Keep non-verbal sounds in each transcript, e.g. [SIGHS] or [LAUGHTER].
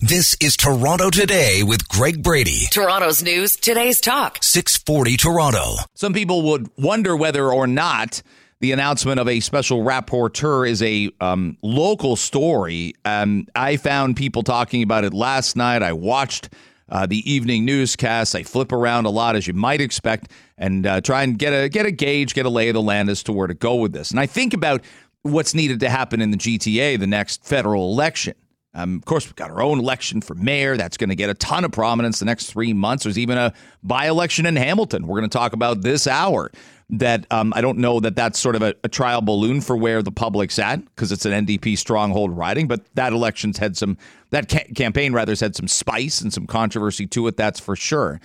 This is Toronto Today with Greg Brady. Toronto's news, today's talk. 640 Toronto. Some people would wonder whether or not the announcement of a special rapporteur is a um, local story. Um, I found people talking about it last night. I watched uh, the evening newscasts. I flip around a lot, as you might expect, and uh, try and get a get a gauge, get a lay of the land as to where to go with this. And I think about what's needed to happen in the GTA, the next federal election. Um, of course, we've got our own election for mayor. That's going to get a ton of prominence the next three months. There's even a by election in Hamilton. We're going to talk about this hour. That um, I don't know that that's sort of a, a trial balloon for where the public's at because it's an NDP stronghold riding. But that election's had some, that ca- campaign rather has had some spice and some controversy to it. That's for sure.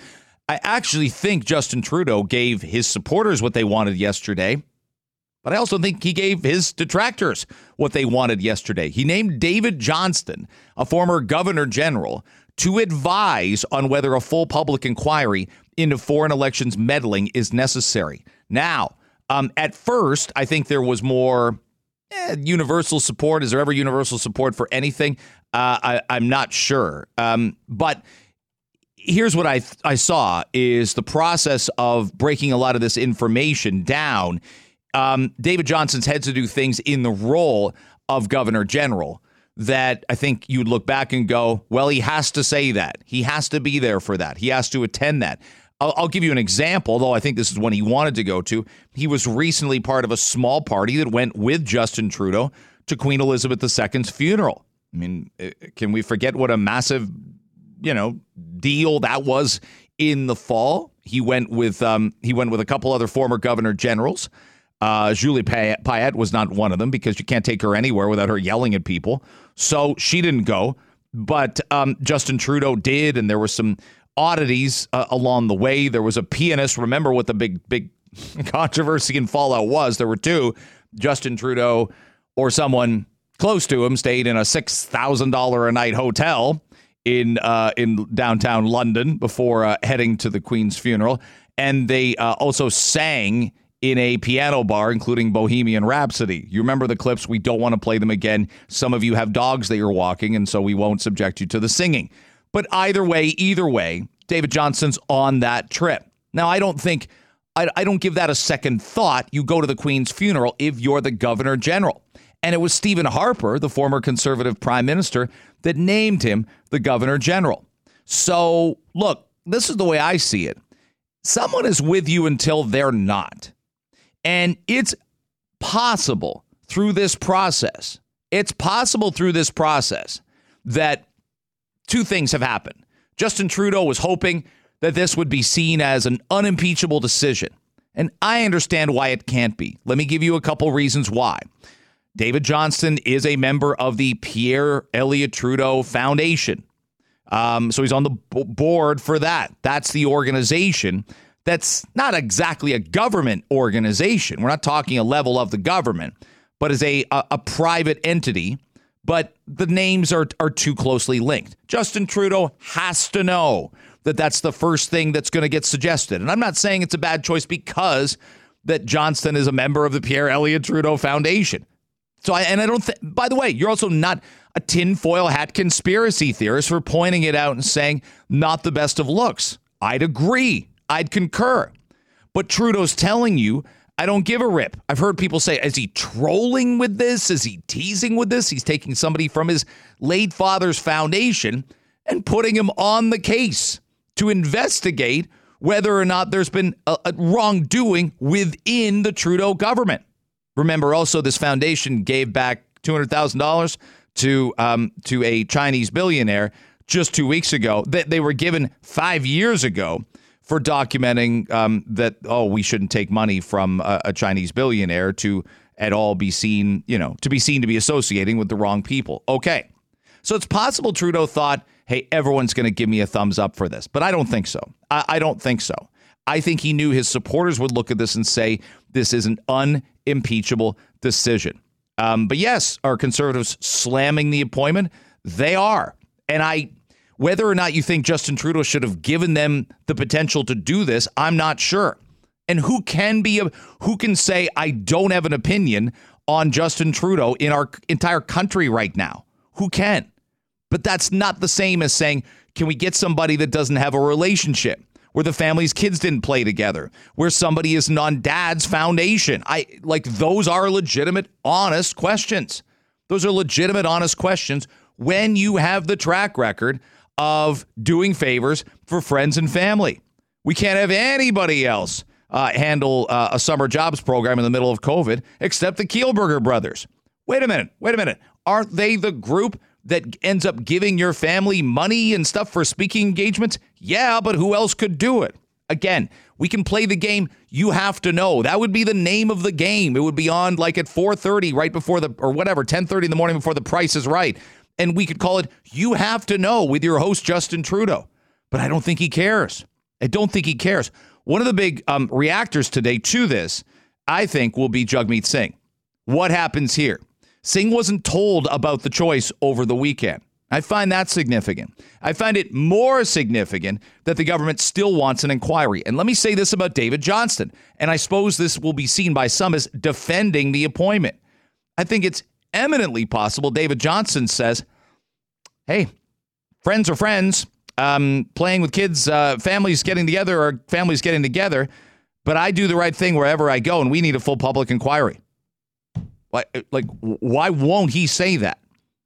I actually think Justin Trudeau gave his supporters what they wanted yesterday but I also think he gave his detractors what they wanted yesterday. He named David Johnston, a former governor general, to advise on whether a full public inquiry into foreign elections meddling is necessary. Now, um, at first, I think there was more eh, universal support. Is there ever universal support for anything? Uh, I, am not sure. Um, but here's what I I saw is the process of breaking a lot of this information down um, David Johnston's had to do things in the role of governor general that I think you'd look back and go, well, he has to say that. He has to be there for that. He has to attend that. I'll, I'll give you an example, though I think this is one he wanted to go to. He was recently part of a small party that went with Justin Trudeau to Queen Elizabeth II's funeral. I mean, eh, can we forget what a massive, you know, deal that was in the fall? He went with um, he went with a couple other former governor generals. Uh, Julie Payette was not one of them because you can't take her anywhere without her yelling at people. So she didn't go. But um, Justin Trudeau did, and there were some oddities uh, along the way. There was a pianist. Remember what the big, big [LAUGHS] controversy and fallout was? There were two. Justin Trudeau or someone close to him stayed in a six thousand dollar a night hotel in uh, in downtown London before uh, heading to the Queen's funeral, and they uh, also sang in a piano bar, including Bohemian Rhapsody. You remember the clips? We don't want to play them again. Some of you have dogs that you're walking, and so we won't subject you to the singing. But either way, either way, David Johnston's on that trip. Now, I don't think, I, I don't give that a second thought. You go to the Queen's funeral if you're the Governor General. And it was Stephen Harper, the former conservative prime minister, that named him the Governor General. So, look, this is the way I see it. Someone is with you until they're not. And it's possible through this process, it's possible through this process that two things have happened. Justin Trudeau was hoping that this would be seen as an unimpeachable decision. And I understand why it can't be. Let me give you a couple reasons why. David Johnston is a member of the Pierre Elliott Trudeau Foundation. Um, so he's on the board for that. That's the organization that's not exactly a government organization. We're not talking a level of the government, but is a, a, a private entity. But the names are, are too closely linked. Justin Trudeau has to know that that's the first thing that's going to get suggested. And I'm not saying it's a bad choice because that Johnston is a member of the Pierre Elliott Trudeau Foundation. So I and I don't by the way, you're also not a tinfoil hat conspiracy theorist for pointing it out and saying not the best of looks. I'd agree. I'd concur. But Trudeau's telling you, I don't give a rip. I've heard people say, is he trolling with this? Is he teasing with this? He's taking somebody from his late father's foundation and putting him on the case to investigate whether or not there's been a, a wrongdoing within the Trudeau government. Remember, also, this foundation gave back $200,000 to, um, to a Chinese billionaire just two weeks ago. That they were given five years ago for documenting um, that oh we shouldn't take money from a, a, Chinese billionaire to at all be seen you know to be seen to be associating with the wrong people. Okay, so it's possible Trudeau thought, hey, everyone's going to give me a thumbs up for this, but I don't think so. I, I don't think so. I think he knew his supporters would look at this and say this is an unimpeachable decision. Um, but yes, are conservatives slamming the appointment? They are, and I whether or not you think Justin Trudeau should have given them the potential to do this, I'm not sure. And who can be a, who can say I don't have an opinion on Justin Trudeau in our entire country right now? Who can? But that's not the same as saying, can we get somebody that doesn't have a relationship? Where the family's kids didn't play together, where somebody isn't on dad's foundation. I like those are legitimate, honest questions. Those are legitimate, honest questions when you have the track record of doing favors for friends and family. We can't have anybody else uh, handle uh, a summer jobs program in the middle of COVID except the Kielburger brothers. Wait a minute. Wait a minute. Aren't they the group that ends up giving your family money and stuff for speaking engagements? Yeah, but who else could do it? Again, we can play the game. You have to know. That would be the name of the game. It would be on like at 4:30 right before the or whatever, 10:30 in the morning before the price is right. And we could call it You Have to Know with your host Justin Trudeau. But I don't think he cares. I don't think he cares. One of the big um, reactors today to this, I think, will be Jagmeet Singh. What happens here? Singh wasn't told about the choice over the weekend. I find that significant. I find it more significant that the government still wants an inquiry. And let me say this about David Johnston, and I suppose this will be seen by some as defending the appointment. I think it's eminently possible David Johnston says, hey, friends are friends um, playing with kids, uh, families getting together or families getting together, but I do the right thing wherever I go, and we need a full public inquiry. Like, like, why won't he say that?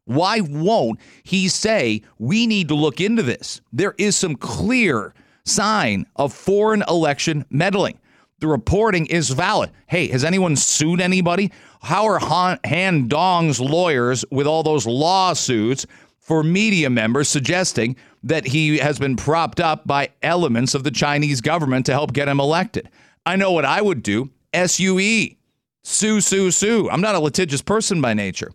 Why won't he say we need to look into this? There is some clear sign of foreign election meddling. The reporting is valid. Hey, has anyone sued anybody? How are Han Dong's lawyers with all those lawsuits for media members suggesting that he has been propped up by elements of the Chinese government to help get him elected. I know what I would do SUE. Sue, sue, sue. I'm not a litigious person by nature,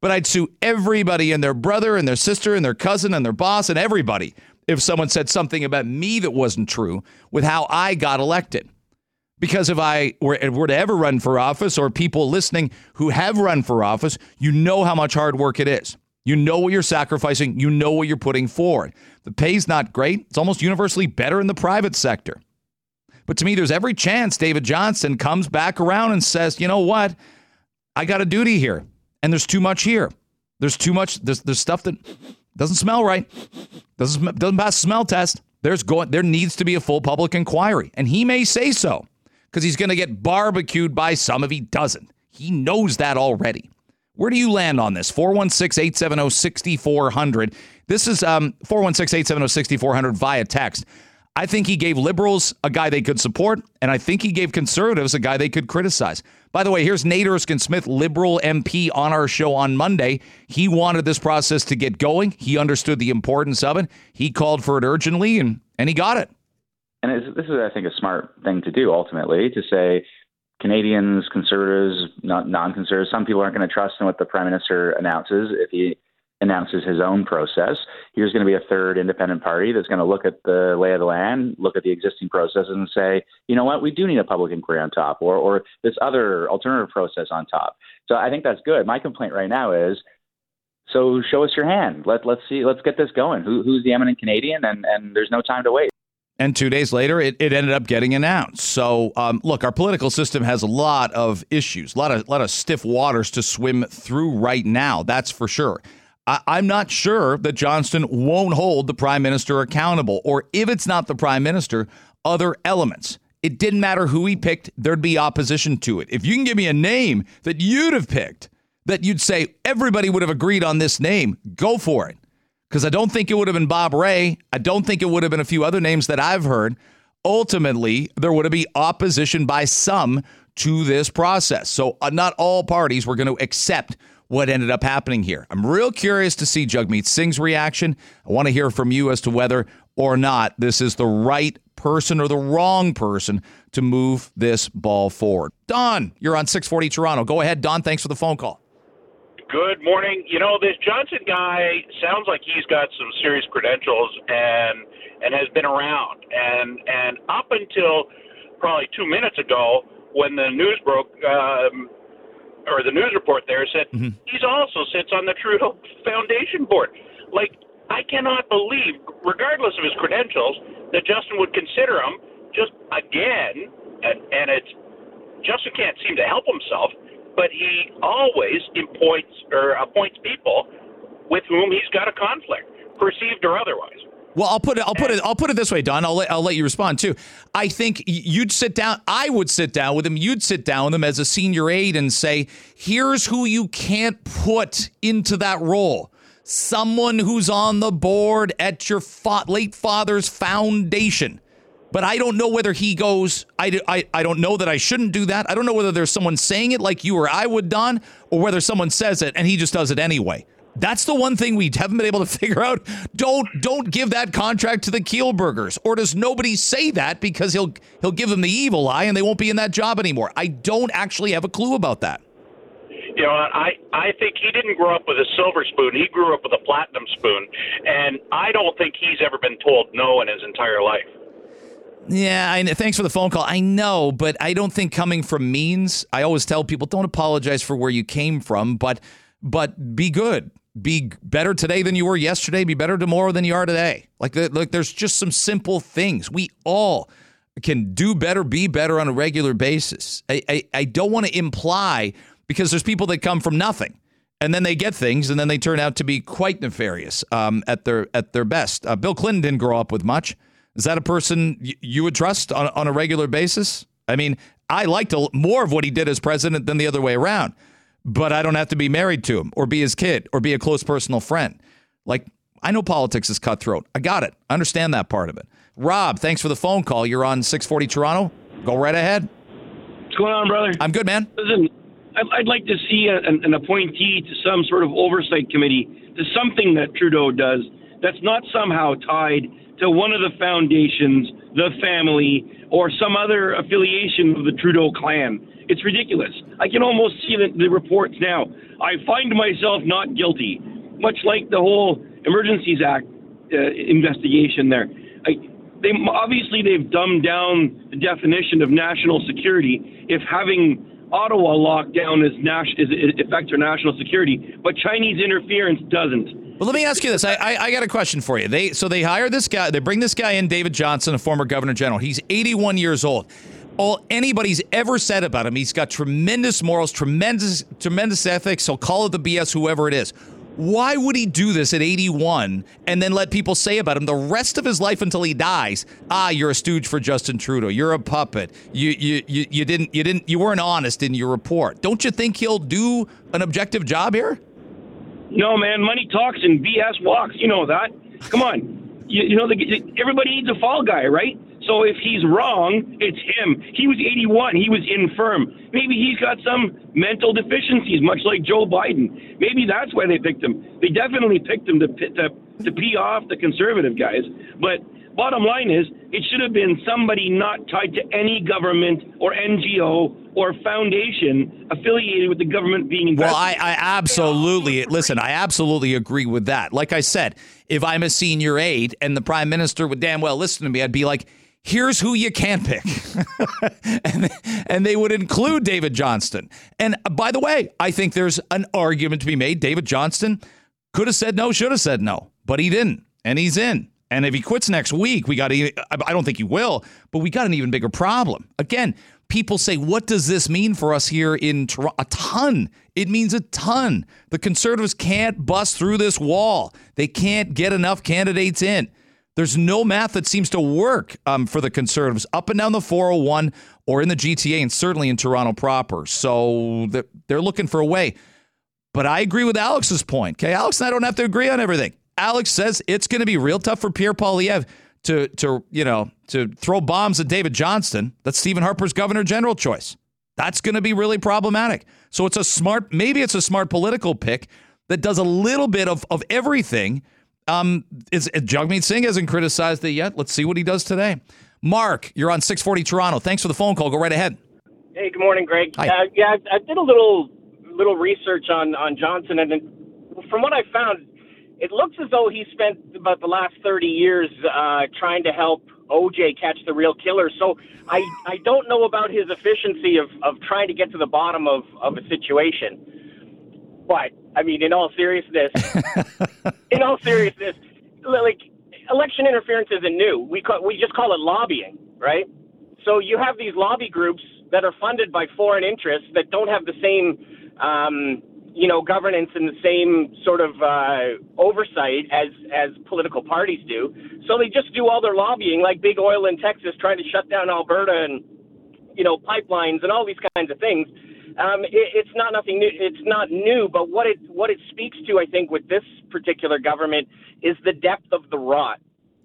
but I'd sue everybody and their brother and their sister and their cousin and their boss and everybody if someone said something about me that wasn't true with how I got elected. Because if I were, were to ever run for office or people listening who have run for office, you know how much hard work it is. You know what you're sacrificing. You know what you're putting forward. The pay's not great. It's almost universally better in the private sector. But to me, there's every chance David Johnston comes back around and says, you know what? I got a duty here. And there's too much here. There's too much. There's, there's stuff that doesn't smell right. Doesn't, doesn't pass the smell test. There's going, there needs to be a full public inquiry. And he may say so because he's going to get barbecued by some if he doesn't. He knows that already. Where do you land on this? 416 870 6400. This is um, 416 870 6400 via text. I think he gave liberals a guy they could support, and I think he gave conservatives a guy they could criticize. By the way, here's Nate Erskine Smith, liberal MP, on our show on Monday. He wanted this process to get going. He understood the importance of it. He called for it urgently, and, and he got it. And this is, I think, a smart thing to do ultimately to say, Canadians, conservatives, not non conservatives, some people aren't going to trust in what the prime minister announces if he announces his own process. Here's going to be a third independent party that's going to look at the lay of the land, look at the existing processes, and say, you know what, we do need a public inquiry on top, or or this other alternative process on top. So I think that's good. My complaint right now is. So show us your hand. Let let's see. Let's get this going. Who, who's the eminent Canadian? And and there's no time to wait. And two days later, it, it ended up getting announced. So, um, look, our political system has a lot of issues, a lot of, lot of stiff waters to swim through right now. That's for sure. I, I'm not sure that Johnston won't hold the prime minister accountable, or if it's not the prime minister, other elements. It didn't matter who he picked, there'd be opposition to it. If you can give me a name that you'd have picked, that you'd say everybody would have agreed on this name, go for it because I don't think it would have been Bob Rae. I don't think it would have been a few other names that I've heard. Ultimately, there would be opposition by some to this process. So, uh, not all parties were going to accept what ended up happening here. I'm real curious to see Jagmeet Singh's reaction. I want to hear from you as to whether or not this is the right person or the wrong person to move this ball forward. Don, you're on 640 Toronto. Go ahead, Don. Thanks for the phone call. Good morning. You know, this Johnston guy sounds like he's got some serious credentials and and has been around. And and up until probably two minutes ago, when the news broke, um, or the news report there said mm-hmm. he's also sits on the Trudeau Foundation board. Like I cannot believe, regardless of his credentials, that Justin would consider him just again. And and it's Justin can't seem to help himself but he always appoints or appoints people with whom he's got a conflict, perceived or otherwise. Well, I'll put it. I'll put it. I'll put it this way, Don. I'll let, I'll let you respond too. I think you'd sit down. I would sit down with him. You'd sit down with him as a senior aide and say, "Here's who you can't put into that role: someone who's on the board at your fa- late father's foundation." But I don't know whether he goes. I, I, I don't know that I shouldn't do that. I don't know whether there's someone saying it like you or I would, Don, or whether someone says it and he just does it anyway. That's the one thing we haven't been able to [LAUGHS] figure out. Don't don't give that contract to the Kielburgers, or does nobody say that because he'll he'll give them the evil eye and they won't be in that job anymore? I don't actually have a clue about that. You know, I I think he didn't grow up with a silver spoon. He grew up with a platinum spoon, and I don't think he's ever been told no in his entire life. Yeah, I, thanks for the phone call. I know, but I don't think coming from means. I always tell people don't apologize for where you came from, but but be good be better today than you were yesterday, be better tomorrow than you are today. Like, like there's just some simple things. We all can do better, be better on a regular basis. I, I, I don't want to imply because there's people that come from nothing and then they get things and then they turn out to be quite nefarious um, at their at their best. Uh, Bill Clinton didn't grow up with much. Is that a person you would trust on, on a regular basis? I mean, I liked a, more of what he did as president than the other way around but I don't have to be married to him or be his kid or be a close personal friend. Like, I know politics is cutthroat. I got it. I understand that part of it. Rob, thanks for the phone call. You're on 640 Toronto. Go right ahead. What's going on, brother? I'm good, man. Listen, I'd like to see a, an appointee to some sort of oversight committee to something that Trudeau does that's not somehow tied to one of the foundations, the family, or some other affiliation of the Trudeau clan. It's ridiculous. I can almost see the, the reports now. I find myself not guilty, much like the whole Emergencies Act uh, investigation there. I, they obviously they've dumbed down the definition of national security. If having Ottawa lockdown is, nas- is, is affects our national security, but Chinese interference doesn't. Well, let me ask you this. I, I, I got a question for you. They so they hire this guy. They bring this guy in, David Johnston, a former governor general. He's 81 years old all anybody's ever said about him. He's got tremendous morals, tremendous tremendous ethics. So call it the BS, whoever it is. Why would he do this at 81 and then let people say about him the rest of his life until he dies? Ah, you're a stooge for Justin Trudeau. You're a puppet. You you you, you didn't you didn't you weren't honest in your report. Don't you think he'll do an objective job here? No, man. Money talks and BS walks. You know that. Come on. You, you know the, everybody needs a fall guy, right? So if he's wrong, it's him. He was 81. He was infirm. Maybe he's got some mental deficiencies, much like Joe Biden. Maybe that's why they picked him. They definitely picked him to to, to pee off the conservative guys. But bottom line is, it should have been somebody not tied to any government or NGO or foundation affiliated with the government being invested. Well, I, I absolutely listen. I absolutely agree with that. Like I said, if I'm a senior aide and the prime minister would damn well listen to me, I'd be like here's who you can pick. [LAUGHS] and, and, they would include David Johnston. And uh, by the way, I think there's an argument to be made. David Johnston could have said no, should have said no, but he didn't. And he's in. And if he quits next week, we got to, I don't think he will, but we got an even bigger problem. Again, people say, what does this mean for us here in Toronto? A ton. It means a ton. The conservatives can't bust through this wall, they can't get enough candidates in. There's no math that seems to work um, for the Conservatives up and down the 401 or in the GTA and certainly in Toronto proper. So they're looking for a way. But I agree with Alex's point. Okay, Alex and I don't have to agree on everything. Alex says it's going to be real tough for Pierre Poilievre to to you know to throw bombs at David Johnston. That's Stephen Harper's governor general choice. That's going to be really problematic. So it's a smart, maybe it's a smart political pick that does a little bit of of everything um, is, Jagmeet Singh hasn't criticized it yet. Let's see what he does today. Mark, you're on 640 Toronto. Thanks for the phone call. Go right ahead. Hey, good morning, Greg. Hi. Uh, yeah, I, I, did a little little research on on Johnston, and from what I found, it looks as though he spent about the last 30 years uh, trying to help OJ catch the real killer. So I I don't know about his efficiency of of trying to get to the bottom of of a situation, but I mean, in all seriousness, [LAUGHS] in all seriousness, like election interference isn't new. We call, we just call it lobbying, right? So you have these lobby groups that are funded by foreign interests that don't have the same um, you know, governance and the same sort of uh, oversight as as political parties do. So they just do all their lobbying, like big oil in Texas trying to shut down Alberta and you know pipelines and all these kinds of things. Um, it, it's not nothing new. It's not new, but what it what it speaks to, I think, with this particular government is the depth of the rot.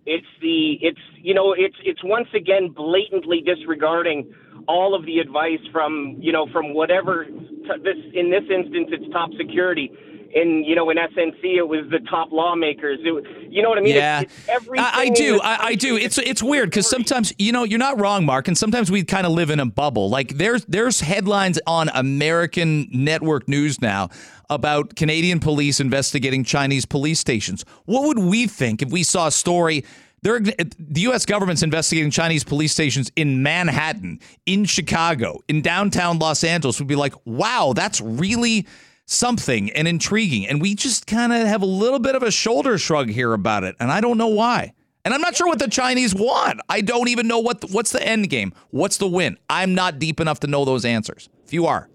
It's the it's you know it's it's once again blatantly disregarding all of the advice from you know from whatever t- this in this instance it's top security in you know in SNC it was the top lawmakers. It, you know what I mean? Yeah, it's, it's I, I do. I, I, do. It's it's weird because sometimes you know you're not wrong, Mark, and sometimes we kind of live in a bubble. Like there's there's headlines on American network news now about Canadian police investigating Chinese police stations. What would we think if we saw a story? They're, the U.S. government's investigating Chinese police stations in Manhattan, in Chicago, in downtown Los Angeles. Would be like, wow, that's really something and intriguing. And we just kind of have a little bit of a shoulder shrug here about it. And I don't know why. And I'm not sure what the Chinese want. I don't even know what the, what's the end game. What's the win? I'm not deep enough to know those answers. If you are,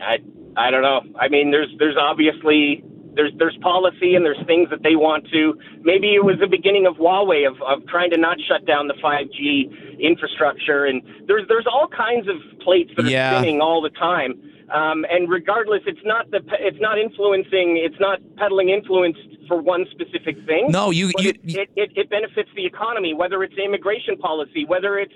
I I don't know. I mean, there's there's obviously there's there's policy and there's things that they want to. Maybe it was the beginning of Huawei of, of trying to not shut down the 5G infrastructure, and there's there's all kinds of plates that are Yeah. spinning all the time. Um, and regardless, it's not the it's not influencing, it's not peddling influence for one specific thing. No, you- you- it, it, it it benefits the economy, whether it's immigration policy, whether it's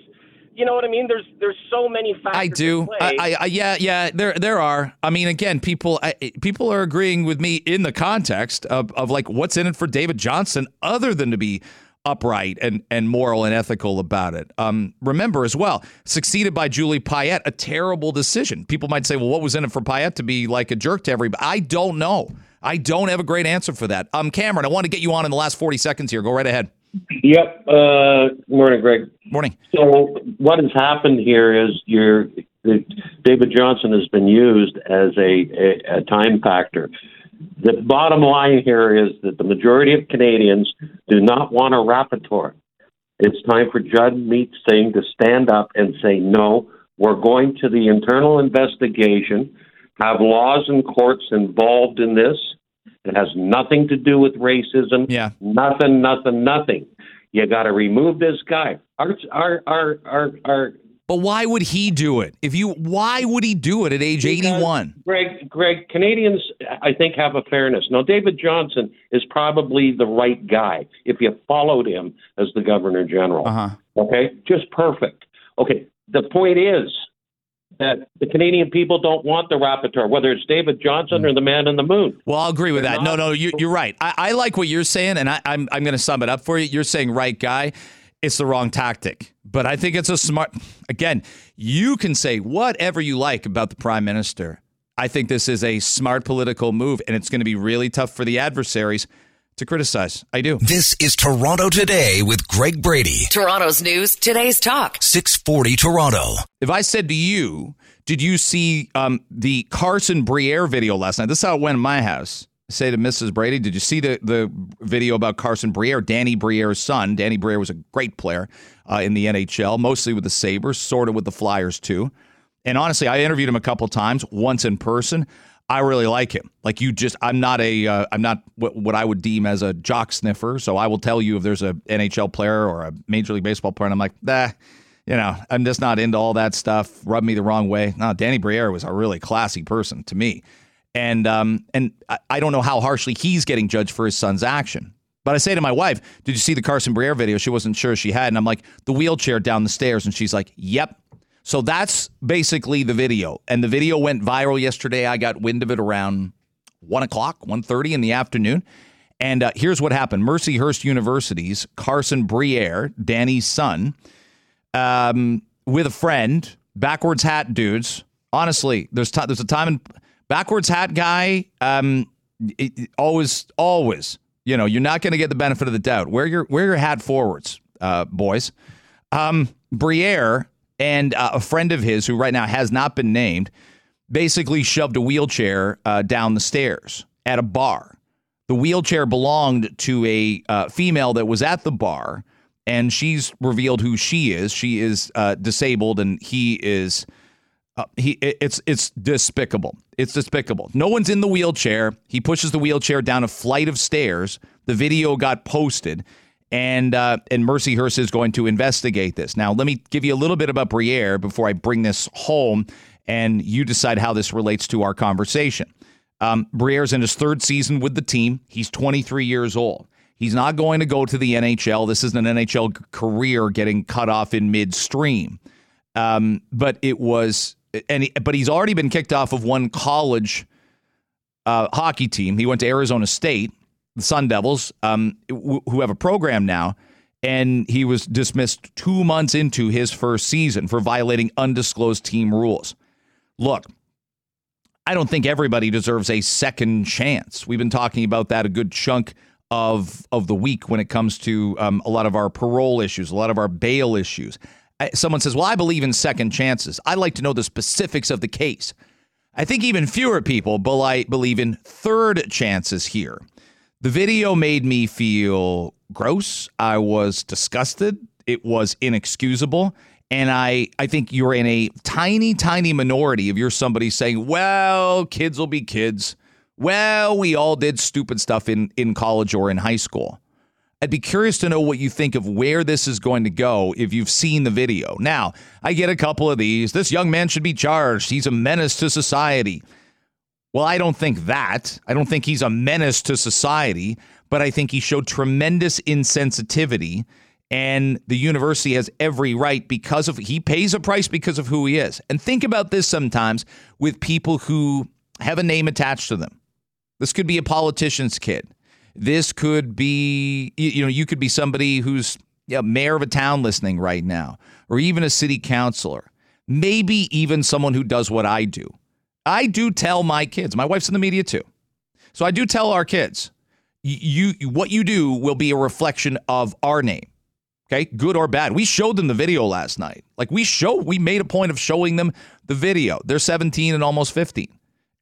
you know what I mean. There's there's so many factors. I do. I, I yeah, yeah. There, there are. I mean, again, people, I, people are agreeing with me in the context of, of like what's in it for David Johnston, other than to be upright and, and moral and ethical about it. Um, remember as well, succeeded by Julie Payette, a terrible decision. People might say, well, what was in it for Payette to be like a jerk to everybody? I don't know. I don't have a great answer for that. Um, Cameron, I want to get you on in the last 40 seconds here. Go right ahead. Yep. Uh, morning, Greg. Morning. So what has happened here is you're, David Johnston has been used as a, a, a time factor. The bottom line here is that the majority of Canadians do not want a rapporteur. It's time for Judd Singh to stand up and say, no, we're going to the internal investigation, have laws and courts involved in this. It has nothing to do with racism. Yeah. Nothing, nothing, nothing. You got to remove this guy. Our, our, our, our, our But why would he do it? If you, why would he do it at age 81? Greg, Greg, Canadians, I think, have a fairness. Now, David Johnston is probably the right guy if you followed him as the Governor General. Uh-huh. Okay, just perfect. Okay, the point is that the Canadian people don't want the rapporteur, whether it's David Johnston or the man in the moon. Well, I'll agree with They're that. No, not- no, you, you're right. I, I like what you're saying, and I, I'm I'm going to sum it up for you. You're saying right guy. It's the wrong tactic, but I think it's a smart. Again, you can say whatever you like about the prime minister. I think this is a smart political move, and it's going to be really tough for the adversaries to criticize. I do. This is Toronto Today with Greg Brady. Toronto's news, today's talk. 640 Toronto. If I said to you, did you see um, the Carson Briere video last night? This is how it went in my house. Say to Mrs. Brady, did you see the, the video about Carson Briere, Danny Briere's son? Danny Briere was a great player uh, in the NHL, mostly with the Sabres, sort of with the Flyers too. And honestly, I interviewed him a couple times, once in person. I really like him. Like you just, I'm not a, uh, I'm not what, what I would deem as a jock sniffer. So I will tell you if there's a NHL player or a Major League Baseball player, and I'm like, nah, you know, I'm just not into all that stuff. Rub me the wrong way. No, Danny Briere was a really classy person to me, and um, and I, I don't know how harshly he's getting judged for his son's action. But I say to my wife, "Did you see the Carson Briere video?" She wasn't sure she had, and I'm like, "The wheelchair down the stairs," and she's like, "Yep." So that's basically the video, and the video went viral yesterday. I got wind of it around one o'clock, 1.30 in the afternoon. And uh, here's what happened: Mercyhurst University's Carson Briere, Danny's son, um, with a friend, backwards hat dudes. Honestly, there's ti there's a time in backwards hat guy. Um, it- always, always, you know, you're not going to get the benefit of the doubt. Wear your wear your hat forwards, uh, boys. Um, Briere and uh, a friend of his who right now has not been named basically shoved a wheelchair uh, down the stairs at a bar. The wheelchair belonged to a uh, female that was at the bar, and she's revealed who she is. She is uh, disabled, and he is Uh, he it's it's despicable. It's despicable. No one's in the wheelchair. He pushes the wheelchair down a flight of stairs. The video got posted, and uh, and Mercyhurst is going to investigate this. Now, let me give you a little bit about Briere before I bring this home, and you decide how this relates to our conversation. Um, Briere's in his third season with the team. He's 23 years old. He's not going to go to the NHL. This isn't an NHL career getting cut off in midstream. Um, but it was and he, but he's already been kicked off of one college uh, hockey team. He went to Arizona State, the Sun Devils, um, who have a program now, and he was dismissed two months into his first season for violating undisclosed team rules. Look, I don't think everybody deserves a second chance. We've been talking about that a good chunk of of the week when it comes to um, a lot of our parole issues, a lot of our bail issues someone says, Well, I believe in second chances. I'd like to know the specifics of the case. I think even fewer people believe in third chances here. The video made me feel gross. I was disgusted. It was inexcusable. And I, I think you're in a tiny, tiny minority if you're somebody saying, well, kids will be kids. Well, we all did stupid stuff in, in college or in high school. I'd be curious to know what you think of where this is going to go if you've seen the video. Now, I get a couple of these. This young man should be charged. He's a menace to society. Well, I don't think that. I don't think he's a menace to society, but I think he showed tremendous insensitivity and the university has every right because of he pays a price because of who he is. And think about this sometimes with people who have a name attached to them. This could be a politician's kid. This could be, you know, you could be somebody who's yeah, mayor of a town listening right now, or even a city councilor, maybe even someone who does what I do. I do tell my kids, my wife's in the media too. So I do tell our kids, you, you what you do will be a reflection of our name. Okay, good or bad. We showed them the video last night. Like we show, we made a point of showing them the video. They're 17 and almost 15.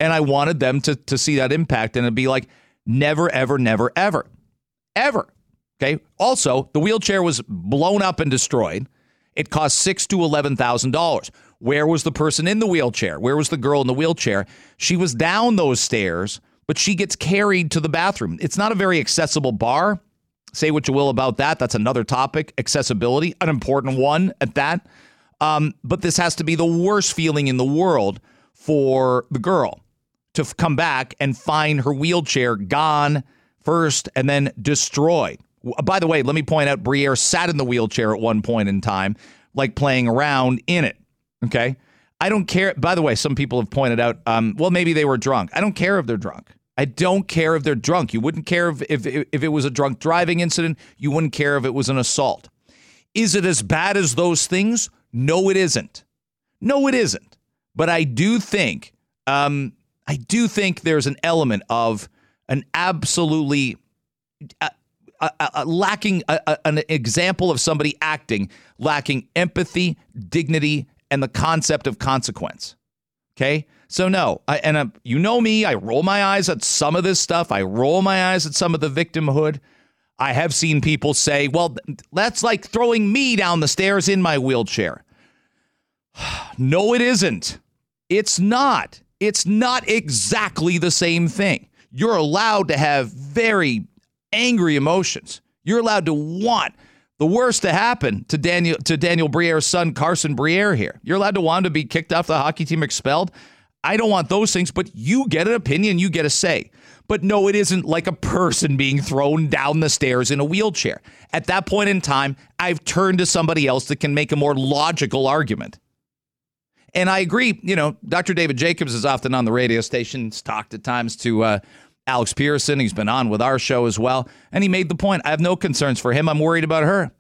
And I wanted them to to see that impact and to be like, Never, ever, never, ever, ever. Okay. Also, the wheelchair was blown up and destroyed. It cost six to eleven thousand dollars. Where was the person in the wheelchair? Where was the girl in the wheelchair? She was down those stairs, but she gets carried to the bathroom. It's not a very accessible bar. Say what you will about that. That's another topic. Accessibility, an important one at that. Um, but this has to be the worst feeling in the world for the girl to f- come back and find her wheelchair gone first and then destroyed. By the way, let me point out Briere sat in the wheelchair at one point in time, like playing around in it. Okay. I don't care. By the way, some people have pointed out, um, well, maybe they were drunk. I don't care if they're drunk. I don't care if they're drunk. You wouldn't care if, if, if it was a drunk driving incident. You wouldn't care if it was an assault. Is it as bad as those things? No, it isn't. No, it isn't. But I do think um, I do think there's an element of an absolutely lacking an example of somebody acting lacking empathy, dignity, and the concept of consequence. Okay, so no, I, and uh, you know me, I roll my eyes at some of this stuff. I roll my eyes at some of the victimhood. I have seen people say, "Well, that's like throwing me down the stairs in my wheelchair." [SIGHS] no, it isn't. It's not it's not exactly the same thing. You're allowed to have very angry emotions. You're allowed to want the worst to happen to Daniel to Daniel Briere's son Carson Briere here. You're allowed to want to be kicked off the hockey team, expelled. I don't want those things, but you get an opinion, you get a say. But no, it isn't like a person being thrown down the stairs in a wheelchair. At that point in time, I've turned to somebody else that can make a more logical argument. And I agree, you know, Dr. David Jacobs is often on the radio stations, talked at times to uh, Alex Pierson. He's been on with our show as well. And he made the point I have no concerns for him. I'm worried about her.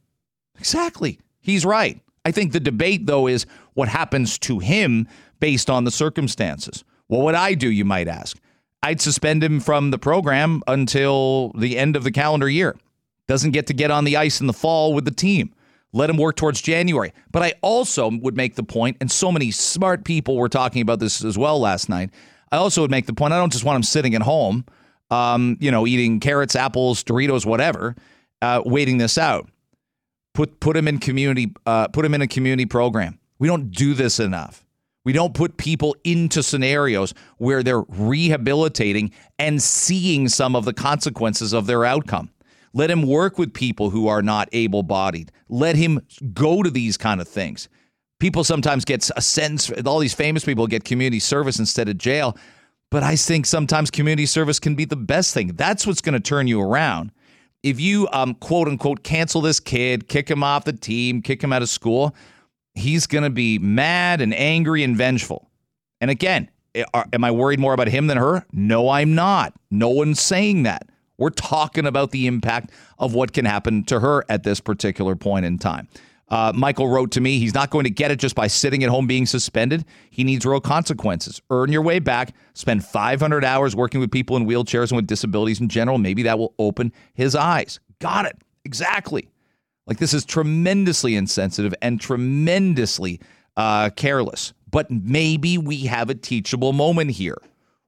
Exactly. He's right. I think the debate, though, is what happens to him based on the circumstances. What would I do, you might ask? I'd suspend him from the program until the end of the calendar year. Doesn't get to get on the ice in the fall with the team. Let him work towards January. But I also would make the point, and so many smart people were talking about this as well last night. I also would make the point I don't just want him sitting at home, um, you know, eating carrots, apples, Doritos, whatever, uh, waiting this out. Put put him in community. Uh, put him in a community program. We don't do this enough. We don't put people into scenarios where they're rehabilitating and seeing some of the consequences of their outcome. Let him work with people who are not able bodied. Let him go to these kind of things. People sometimes get a sense, all these famous people get community service instead of jail. But I think sometimes community service can be the best thing. That's what's going to turn you around. If you, um, quote unquote, cancel this kid, kick him off the team, kick him out of school, he's going to be mad and angry and vengeful. And again, am I worried more about him than her? No, I'm not. No one's saying that. We're talking about the impact of what can happen to her at this particular point in time. Uh, Michael wrote to me, he's not going to get it just by sitting at home being suspended. He needs real consequences. Earn your way back, spend 500 hours working with people in wheelchairs and with disabilities in general. Maybe that will open his eyes. Got it. Exactly. Like this is tremendously insensitive and tremendously uh, careless. But maybe we have a teachable moment here.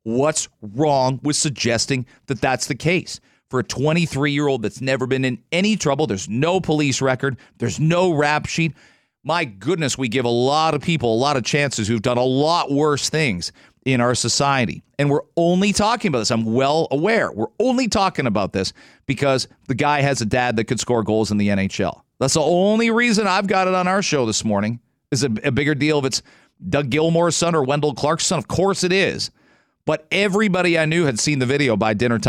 What's wrong with suggesting that that's the case? For a 23 year old that's never been in any trouble, there's no police record, there's no rap sheet. My goodness, we give a lot of people a lot of chances who've done a lot worse things in our society. And we're only talking about this. I'm well aware. We're only talking about this because the guy has a dad that could score goals in the NHL. That's the only reason I've got it on our show this morning. Is a, a bigger deal if it's Doug Gilmour's son or Wendell Clark's son? Of course it is. But everybody I knew had seen the video by dinner time.